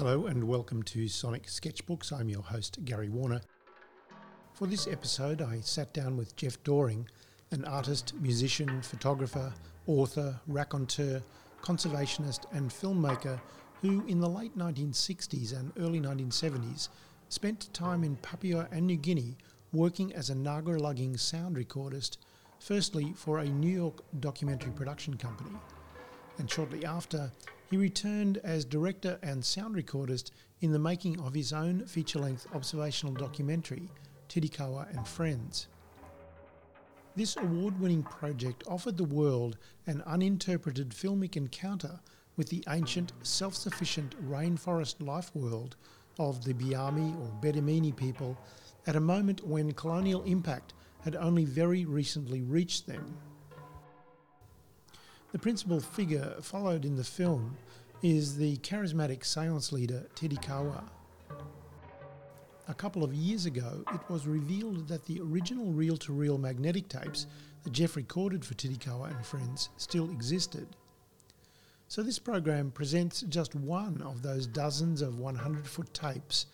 Hello and welcome to Sonic Sketchbooks. I'm your host, Gary Warner. For this episode, I sat down with Jeff Doring, an artist, musician, photographer, author, raconteur, conservationist, and filmmaker who, in the late 1960s and early 1970s, spent time in Papua and New Guinea working as a Nagra lugging sound recordist, firstly for a New York documentary production company. And shortly after, he returned as director and sound recordist in the making of his own feature length observational documentary, Tidikawa and Friends. This award winning project offered the world an uninterpreted filmic encounter with the ancient, self sufficient rainforest life world of the Biami or Bedamini people at a moment when colonial impact had only very recently reached them. The principal figure followed in the film is the charismatic seance leader Tidikawa. A couple of years ago, it was revealed that the original reel to reel magnetic tapes that Jeff recorded for Tidikawa and Friends still existed. So, this program presents just one of those dozens of 100 foot tapes,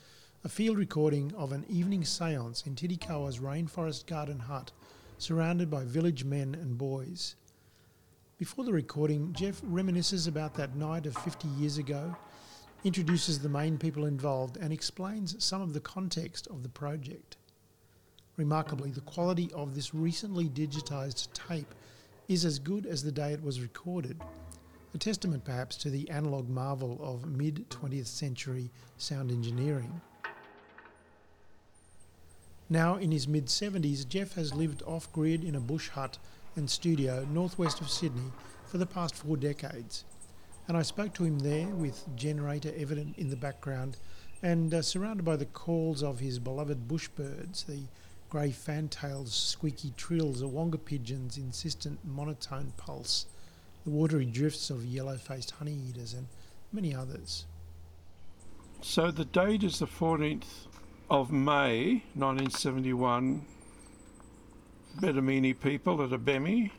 a field recording of an evening seance in Tidikawa's rainforest garden hut, surrounded by village men and boys. Before the recording, Jeff reminisces about that night of 50 years ago, introduces the main people involved, and explains some of the context of the project. Remarkably, the quality of this recently digitised tape is as good as the day it was recorded a testament perhaps to the analogue marvel of mid 20th century sound engineering. Now in his mid 70s, Jeff has lived off grid in a bush hut and studio northwest of Sydney for the past four decades. And I spoke to him there with generator evident in the background and uh, surrounded by the calls of his beloved bush birds, the grey fantails, squeaky trills, the wonga pigeons' insistent monotone pulse, the watery drifts of yellow faced honey eaters, and many others. So the date is the 14th of May 1971. Bedamini people at Abemi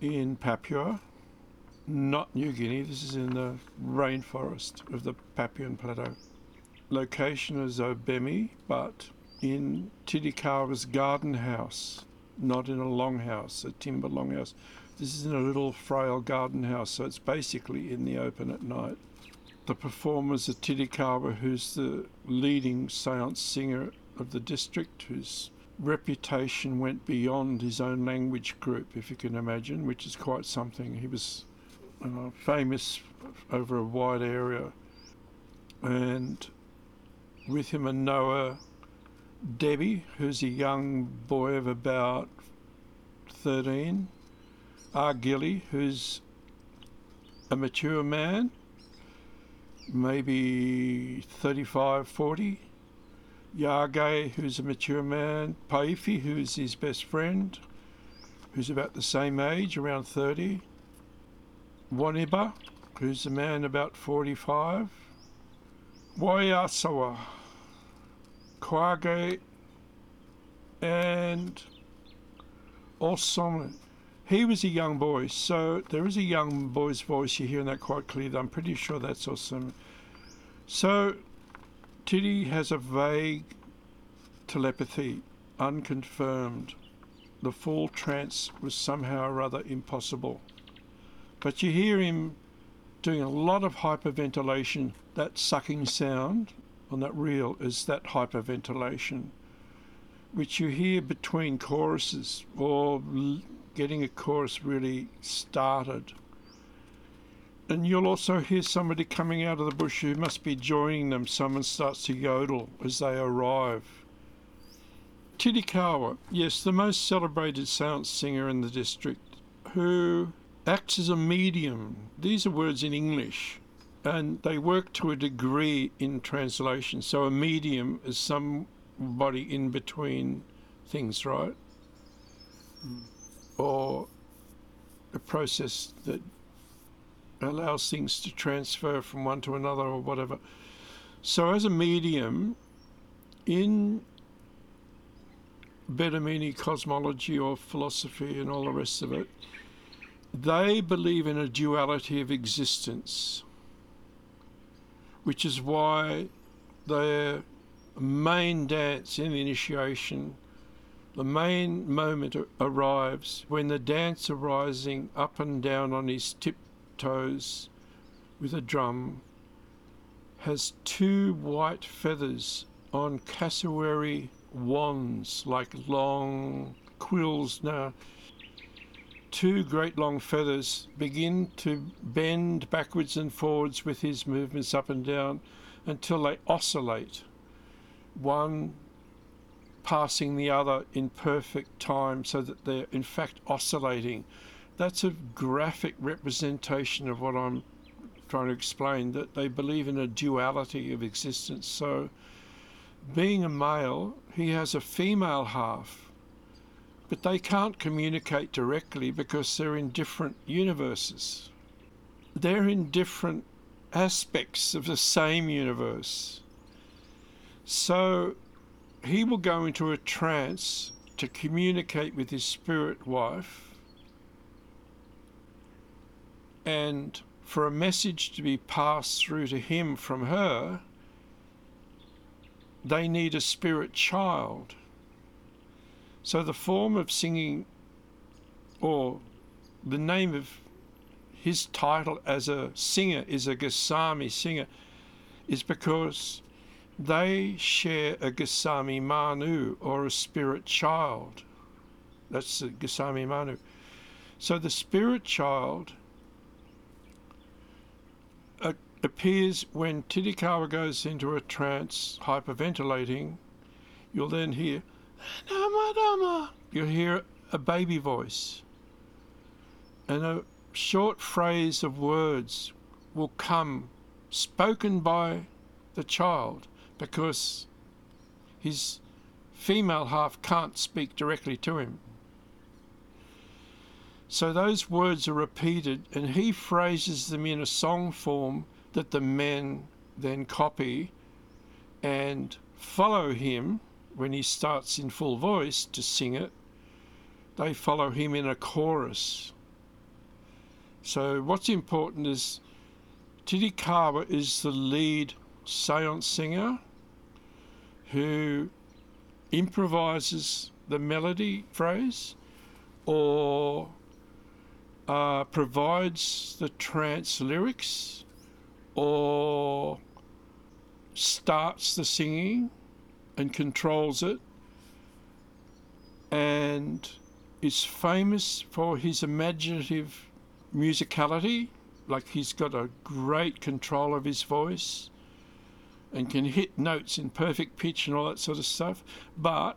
in Papua, not New Guinea. This is in the rainforest of the Papuan Plateau. Location is Obemi, but in Tidikawa's garden house, not in a longhouse, a timber longhouse. This is in a little frail garden house, so it's basically in the open at night. The performers are Tidikawa, who's the leading seance singer of the district, whose reputation went beyond his own language group, if you can imagine, which is quite something. He was uh, famous over a wide area. And with him and Noah Debbie, who's a young boy of about 13, Agili, who's a mature man, maybe 35, 40. Yage, who's a mature man. Paifi, who's his best friend, who's about the same age, around 30. Waniba, who's a man about 45. Wayasawa, Kwage, and Osome. He was a young boy, so there is a young boy's voice. You're hearing that quite clearly. I'm pretty sure that's Osome. So, Tiddy has a vague telepathy, unconfirmed. The full trance was somehow or other impossible. But you hear him doing a lot of hyperventilation. That sucking sound on that reel is that hyperventilation, which you hear between choruses or getting a chorus really started. And you'll also hear somebody coming out of the bush who must be joining them. Someone starts to yodel as they arrive. Tidikawa, yes, the most celebrated sound singer in the district, who acts as a medium. These are words in English, and they work to a degree in translation. So a medium is somebody in between things, right? Mm or a process that allows things to transfer from one to another or whatever. So, as a medium, in Bedamini cosmology or philosophy and all the rest of it, they believe in a duality of existence, which is why their main dance in the initiation, the main moment arrives when the dancer rising up and down on his tiptoes with a drum has two white feathers on cassowary wands like long quills now two great long feathers begin to bend backwards and forwards with his movements up and down until they oscillate, one passing the other in perfect time so that they're in fact oscillating. That's a graphic representation of what I'm trying to explain that they believe in a duality of existence. So, being a male, he has a female half but they can't communicate directly because they're in different universes. They're in different aspects of the same universe. So he will go into a trance to communicate with his spirit wife and for a message to be passed through to him from her, they need a spirit child. So the form of singing, or the name of his title as a singer is a Goswami singer, is because they share a Goswami Manu or a spirit child. That's the Goswami Manu. So the spirit child uh, appears when Tidikawa goes into a trance, hyperventilating. You'll then hear Dama Dama. You hear a baby voice, and a short phrase of words will come spoken by the child because his female half can't speak directly to him. So those words are repeated, and he phrases them in a song form that the men then copy and follow him when he starts in full voice to sing it, they follow him in a chorus. So, what's important is Tidikawa is the lead seance singer who improvises the melody phrase or uh, provides the trance lyrics or starts the singing and controls it and is famous for his imaginative musicality. Like he's got a great control of his voice and can hit notes in perfect pitch and all that sort of stuff. But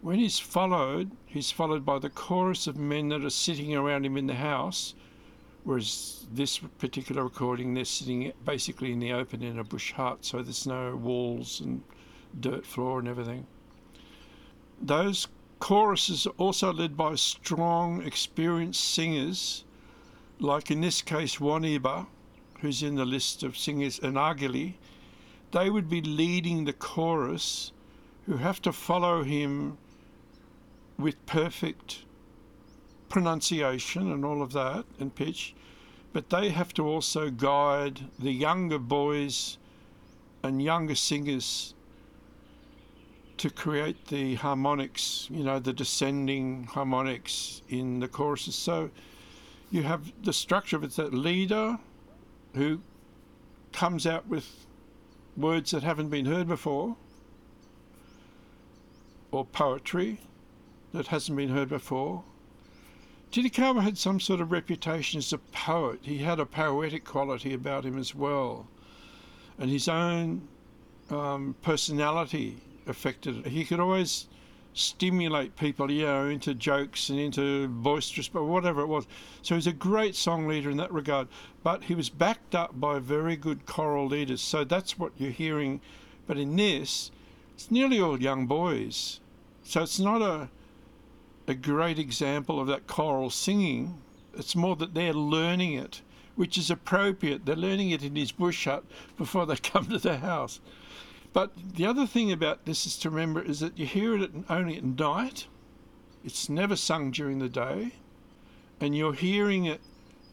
when he's followed, he's followed by the chorus of men that are sitting around him in the house. Whereas this particular recording, they're sitting basically in the open in a bush hut, so there's no walls and dirt floor and everything. Those choruses are also led by strong, experienced singers, like in this case Waniba, who's in the list of singers, and Agili. They would be leading the chorus, who have to follow him with perfect pronunciation and all of that and pitch, but they have to also guide the younger boys and younger singers to create the harmonics, you know, the descending harmonics in the choruses. So you have the structure of it that leader who comes out with words that haven't been heard before, or poetry that hasn't been heard before. Tidikawa had some sort of reputation as a poet. He had a poetic quality about him as well, and his own um, personality affected. it. He could always stimulate people, you know, into jokes and into boisterous, but whatever it was. So he's a great song leader in that regard. But he was backed up by very good choral leaders. So that's what you're hearing. But in this, it's nearly all young boys. So it's not a a great example of that choral singing. It's more that they're learning it, which is appropriate. They're learning it in his bush hut before they come to the house. But the other thing about this is to remember is that you hear it only at night. It's never sung during the day. And you're hearing it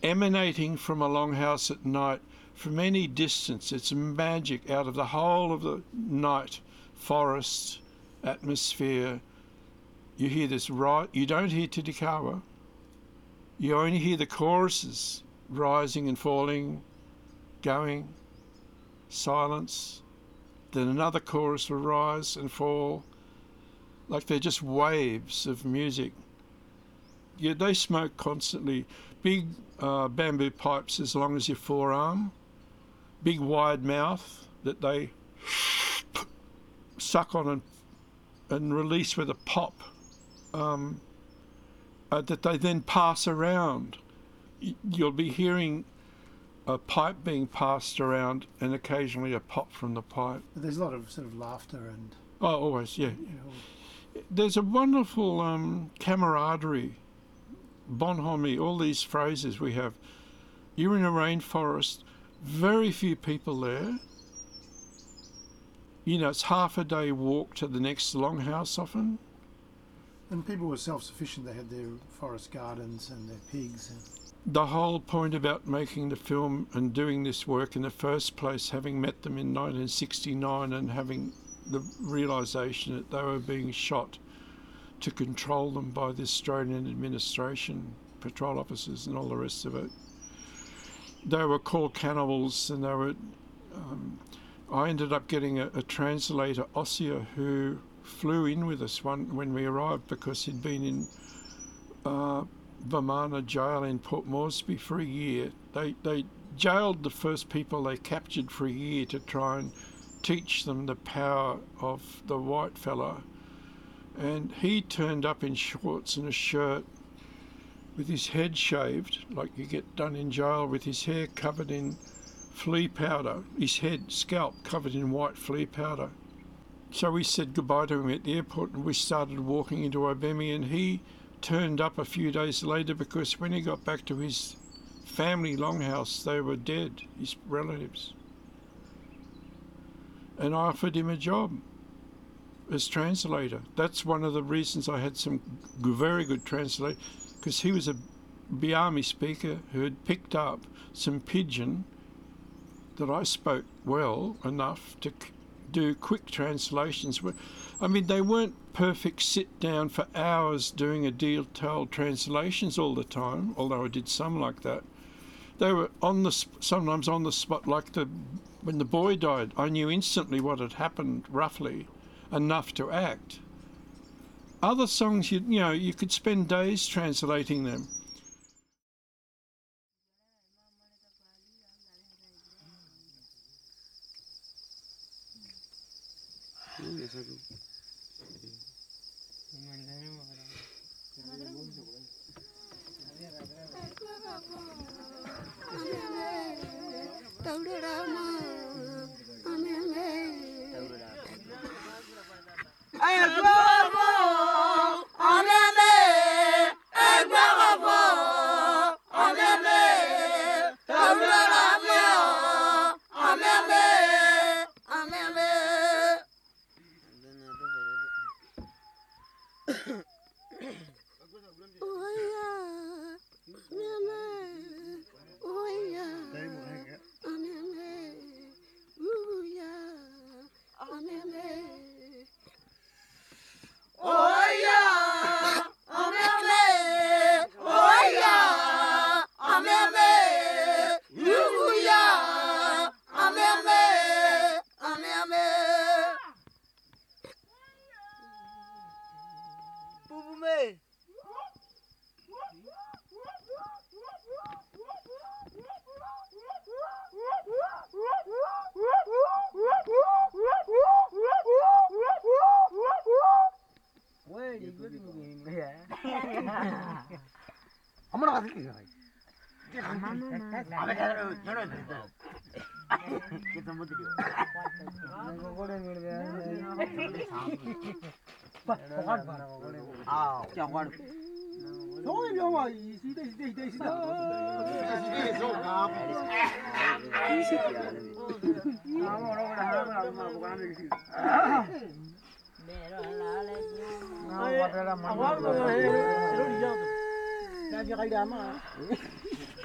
emanating from a longhouse at night from any distance. It's magic out of the whole of the night, forest, atmosphere. You hear this right. You don't hear Tidikawa. You only hear the choruses rising and falling, going, silence. Then another chorus will rise and fall, like they're just waves of music. Yeah, they smoke constantly. Big uh, bamboo pipes as long as your forearm, big wide mouth that they suck on and, and release with a pop um, uh, that they then pass around. You'll be hearing a pipe being passed around and occasionally a pop from the pipe. But there's a lot of sort of laughter and Oh, always, yeah. you know, There's a wonderful um, camaraderie, bonhomie, all these phrases we have. You're in a rainforest, very few people there. You know, it's half a day walk to the next longhouse often. And people were self-sufficient. They had their forest gardens and their pigs. And, The whole point about making the film and doing this work in the first place, having met them in 1969 and having the realization that they were being shot to control them by the Australian administration, patrol officers, and all the rest of it. They were called cannibals, and they were. Um, I ended up getting a, a translator, Ossia, who flew in with us one when we arrived because he'd been in uh, Bomana jail in Port Moresby for a year. They they jailed the first people they captured for a year to try and teach them the power of the white fella. And he turned up in shorts and a shirt with his head shaved, like you get done in jail, with his hair covered in flea powder, his head, scalp covered in white flea powder. So we said goodbye to him at the airport and we started walking into Ibemi and he turned up a few days later because when he got back to his family longhouse, they were dead, his relatives. And I offered him a job as translator. That's one of the reasons I had some very good translate because he was a Biami speaker who had picked up some pidgin that I spoke well enough to do quick translations. I mean, they weren't perfect sit down for hours doing a detailed translations all the time, although I did some like that. They were on the sometimes on the spot, like the when the boy died. I knew instantly what had happened, roughly, enough to act. Other songs, you you know, you could spend days translating them.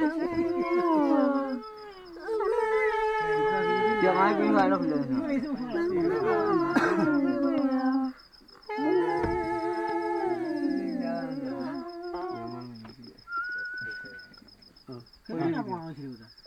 Ah, Jangan lagi nggak loh deh. Kenapa mau cerita?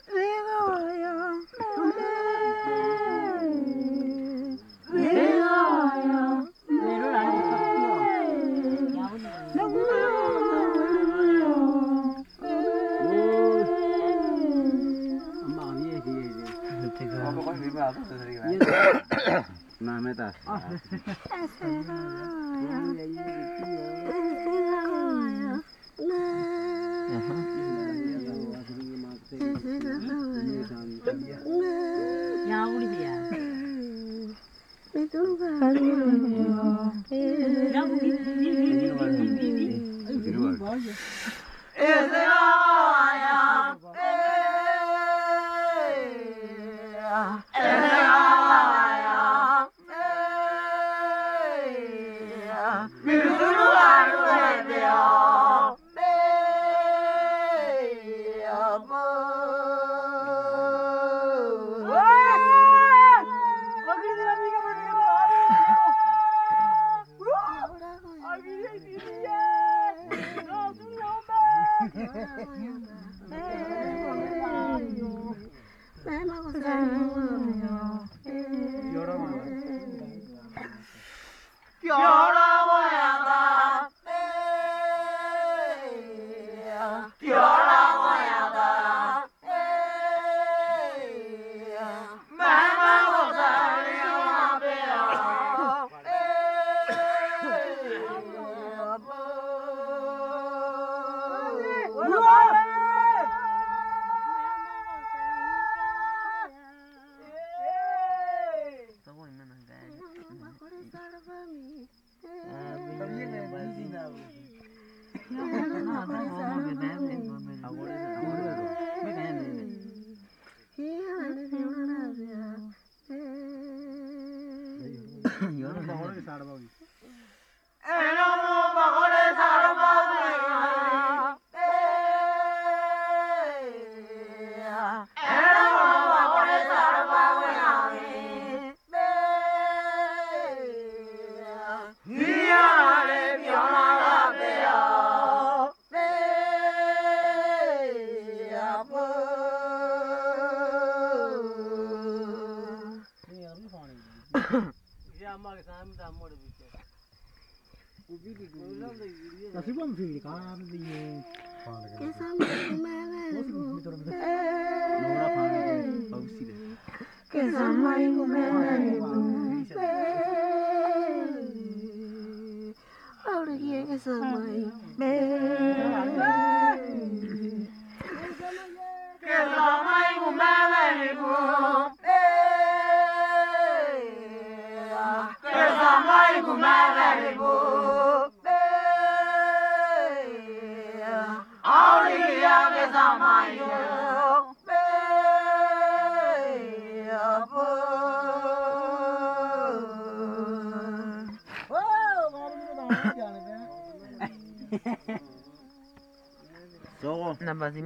Oh. Yo no me voy a nasibuam fi ka di kesam mai ko mera Ahora quiere que se mai me Que la mai ko mera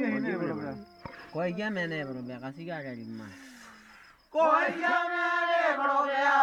yine bro bro. Kasi ga garim ma. Koyga mene bro Kasi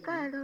కాదు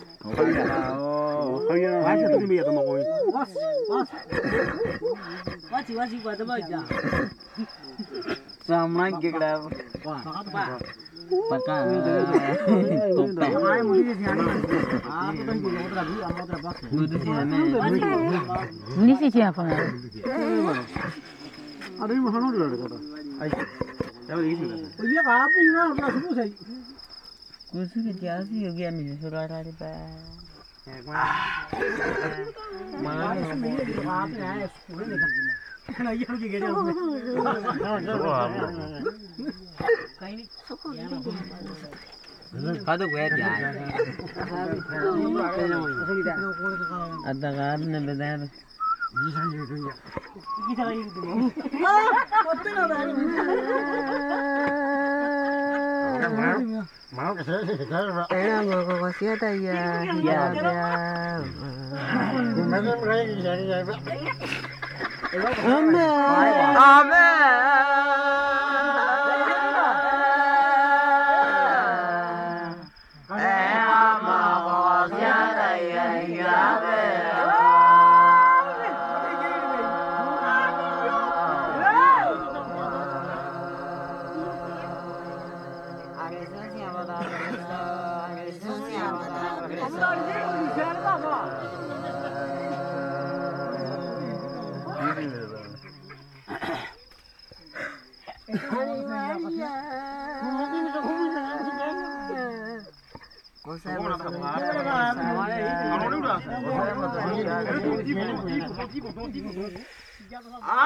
거기다가 어 거기다가 가셔도 준비해 도 먹고 왔어 왔어 왔지 왔지 왔다 맞자 सामना केकड़ा पका तो हमारे मुझे ध्यान आप तो कहीं बहुत रहा भी हम बहुत रहा बात है निसी क्या पका अरे वो हनोड़ लड़का था आई ये आप ही ना अपना सुबह से 구석에 대하서 여기하면 소라라리 봐. 가도 왜 돼? 아다가 안 내다 이상이 그냥 이상이 그냥 어떤 거다 Ờ, cần máu. máu. Cái thế thì thế rồi. Cái người có xía tay giờ giờ giờ mấy cái cái gì vậy? Vậy vậy? Ôm ôm Ah.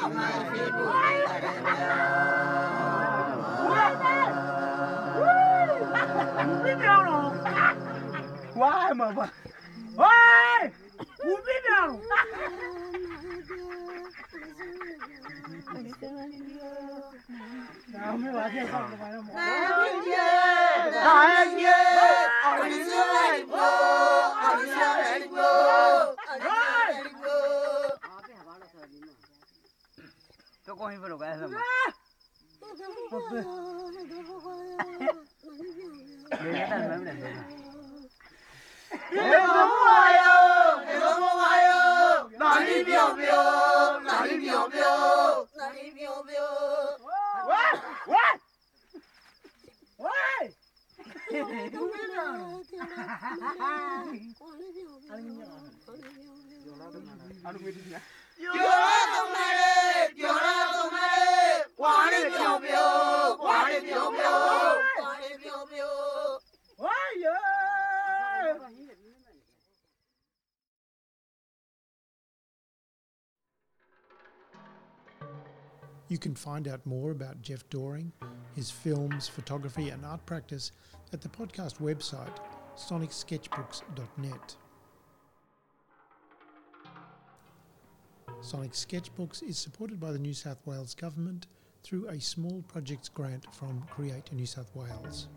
Không biết đâu đâu Quá mà mà Ôi Không biết đâu Hãy subscribe cho kênh Ghiền Mì Gõ Để không bỏ lỡ những video hấp dẫn phải đâu mà. તો કોઈ પેલો કહે છે બે જતા ને એમણે બે You can find out more about Jeff Doring, his films, photography, and art practice at the podcast website sonicsketchbooks.net. Sonic Sketchbooks is supported by the New South Wales Government through a small projects grant from Create New South Wales.